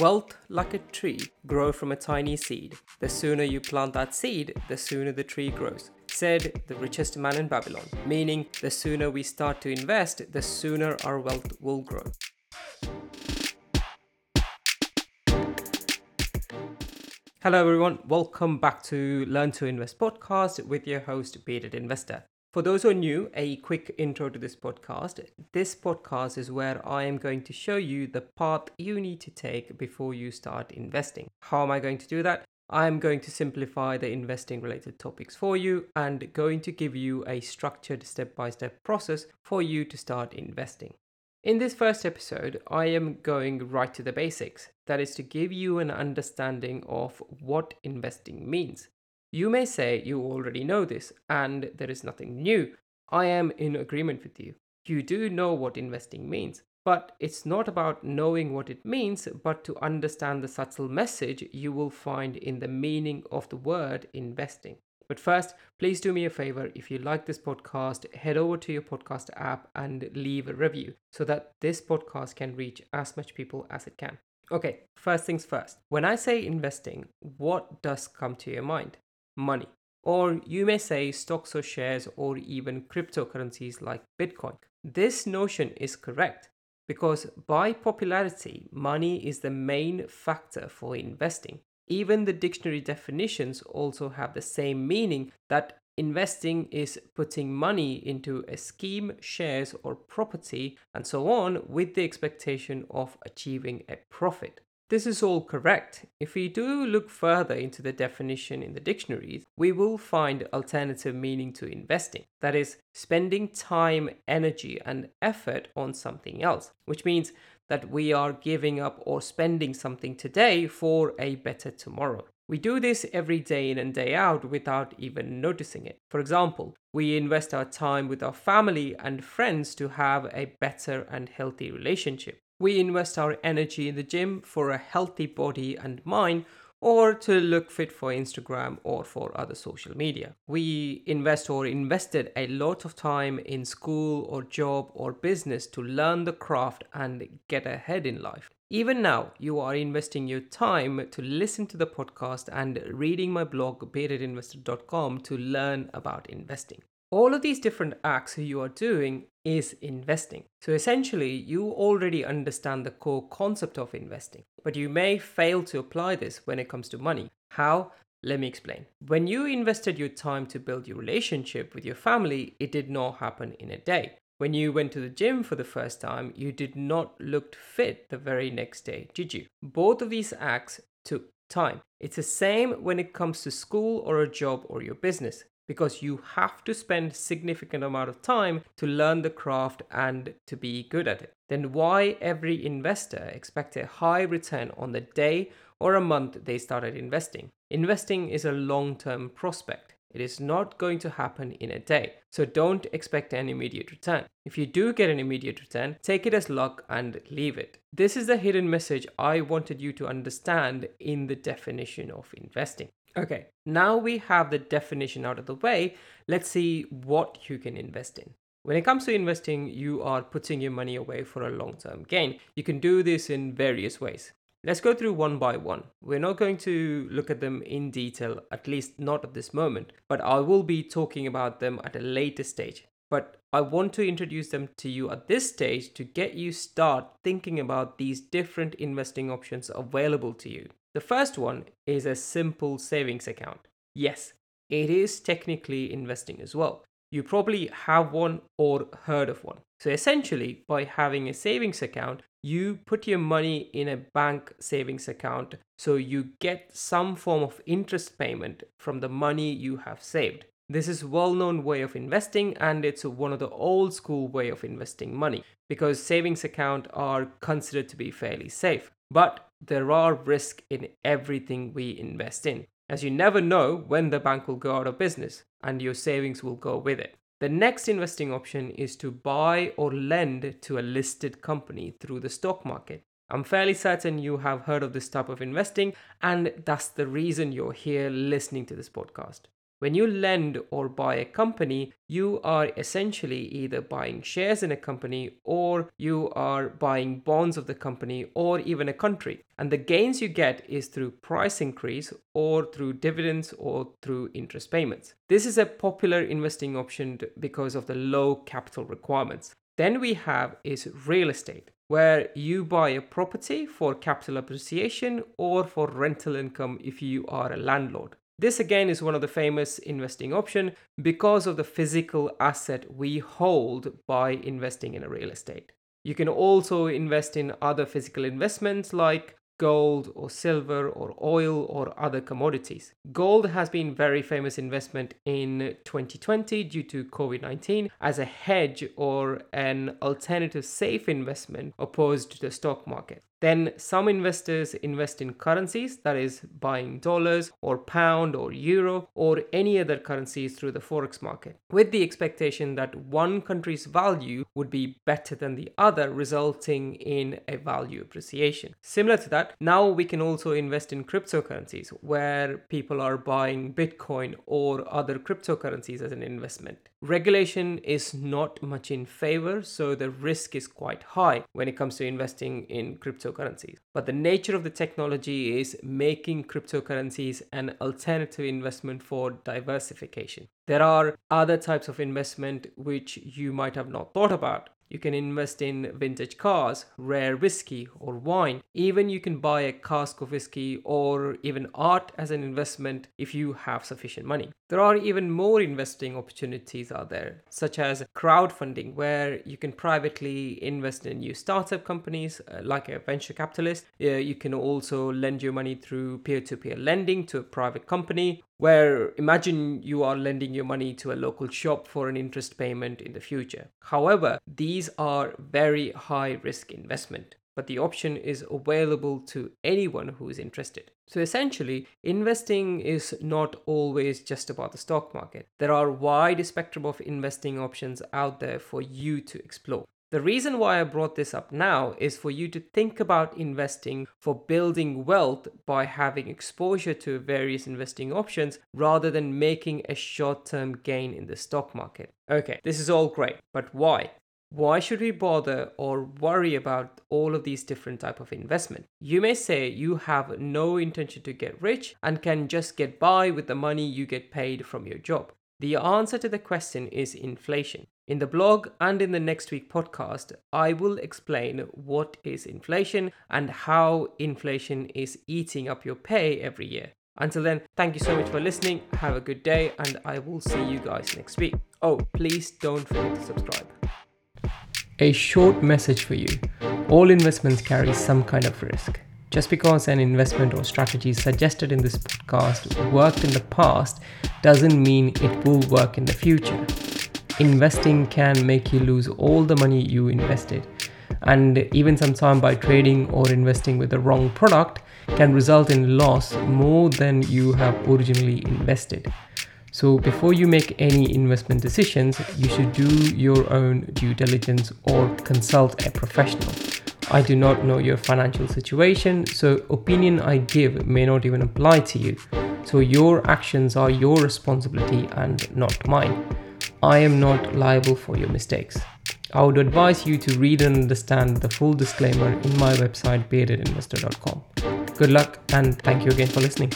Wealth, like a tree, grow from a tiny seed. The sooner you plant that seed, the sooner the tree grows. Said the richest man in Babylon, meaning the sooner we start to invest, the sooner our wealth will grow. Hello, everyone. Welcome back to Learn to Invest podcast with your host, Bearded Investor. For those who are new, a quick intro to this podcast. This podcast is where I am going to show you the path you need to take before you start investing. How am I going to do that? I'm going to simplify the investing related topics for you and going to give you a structured step by step process for you to start investing. In this first episode, I am going right to the basics. That is to give you an understanding of what investing means. You may say you already know this and there is nothing new. I am in agreement with you. You do know what investing means, but it's not about knowing what it means, but to understand the subtle message you will find in the meaning of the word investing. But first, please do me a favor if you like this podcast, head over to your podcast app and leave a review so that this podcast can reach as much people as it can. Okay, first things first. When I say investing, what does come to your mind? Money. Or you may say stocks or shares or even cryptocurrencies like Bitcoin. This notion is correct because by popularity, money is the main factor for investing. Even the dictionary definitions also have the same meaning that investing is putting money into a scheme, shares, or property, and so on, with the expectation of achieving a profit. This is all correct. If we do look further into the definition in the dictionaries, we will find alternative meaning to investing. That is, spending time, energy, and effort on something else, which means that we are giving up or spending something today for a better tomorrow. We do this every day in and day out without even noticing it. For example, we invest our time with our family and friends to have a better and healthy relationship. We invest our energy in the gym for a healthy body and mind or to look fit for Instagram or for other social media. We invest or invested a lot of time in school or job or business to learn the craft and get ahead in life. Even now, you are investing your time to listen to the podcast and reading my blog, beardedinvestor.com, to learn about investing all of these different acts you are doing is investing. So essentially, you already understand the core concept of investing, but you may fail to apply this when it comes to money. How? Let me explain. When you invested your time to build your relationship with your family, it did not happen in a day. When you went to the gym for the first time, you did not look fit the very next day, did you? Both of these acts took time. It's the same when it comes to school or a job or your business because you have to spend significant amount of time to learn the craft and to be good at it. Then why every investor expect a high return on the day or a month they started investing? Investing is a long-term prospect. It is not going to happen in a day. So don't expect an immediate return. If you do get an immediate return take it as luck and leave it. This is the hidden message i wanted you to understand in the definition of investing Okay, now we have the definition out of the way. Let's see what you can invest in. When it comes to investing, you are putting your money away for a long term gain. You can do this in various ways. Let's go through one by one. We're not going to look at them in detail, at least not at this moment, but I will be talking about them at a later stage. But I want to introduce them to you at this stage to get you start thinking about these different investing options available to you. The first one is a simple savings account. Yes, it is technically investing as well. You probably have one or heard of one. So essentially, by having a savings account, you put your money in a bank savings account so you get some form of interest payment from the money you have saved. This is a well-known way of investing and it's one of the old school way of investing money because savings account are considered to be fairly safe. But there are risks in everything we invest in, as you never know when the bank will go out of business and your savings will go with it. The next investing option is to buy or lend to a listed company through the stock market. I'm fairly certain you have heard of this type of investing, and that's the reason you're here listening to this podcast. When you lend or buy a company, you are essentially either buying shares in a company or you are buying bonds of the company or even a country. And the gains you get is through price increase or through dividends or through interest payments. This is a popular investing option because of the low capital requirements. Then we have is real estate where you buy a property for capital appreciation or for rental income if you are a landlord. This again is one of the famous investing option because of the physical asset we hold by investing in a real estate. You can also invest in other physical investments like gold or silver or oil or other commodities. Gold has been very famous investment in 2020 due to COVID-19 as a hedge or an alternative safe investment opposed to the stock market. Then some investors invest in currencies, that is, buying dollars or pound or euro or any other currencies through the forex market, with the expectation that one country's value would be better than the other, resulting in a value appreciation. Similar to that, now we can also invest in cryptocurrencies where people are buying Bitcoin or other cryptocurrencies as an investment. Regulation is not much in favor, so the risk is quite high when it comes to investing in cryptocurrencies. But the nature of the technology is making cryptocurrencies an alternative investment for diversification. There are other types of investment which you might have not thought about. You can invest in vintage cars, rare whiskey, or wine. Even you can buy a cask of whiskey or even art as an investment if you have sufficient money. There are even more investing opportunities out there, such as crowdfunding, where you can privately invest in new startup companies uh, like a venture capitalist. Uh, you can also lend your money through peer to peer lending to a private company, where imagine you are lending your money to a local shop for an interest payment in the future. However, these are very high risk investment but the option is available to anyone who is interested. So essentially, investing is not always just about the stock market. There are a wide spectrum of investing options out there for you to explore. The reason why I brought this up now is for you to think about investing for building wealth by having exposure to various investing options rather than making a short term gain in the stock market. Okay, this is all great, but why? Why should we bother or worry about all of these different type of investment? You may say you have no intention to get rich and can just get by with the money you get paid from your job. The answer to the question is inflation. In the blog and in the next week podcast i will explain what is inflation and how inflation is eating up your pay every year. Until then thank you so much for listening. Have a good day and i will see you guys next week. Oh please don't forget to subscribe a short message for you. All investments carry some kind of risk. Just because an investment or strategy suggested in this podcast worked in the past doesn't mean it will work in the future. Investing can make you lose all the money you invested, and even sometime by trading or investing with the wrong product can result in loss more than you have originally invested. So before you make any investment decisions, you should do your own due diligence or consult a professional. I do not know your financial situation, so opinion I give may not even apply to you. So your actions are your responsibility and not mine. I am not liable for your mistakes. I would advise you to read and understand the full disclaimer in my website beardedinvestor.com. Good luck and thank you again for listening.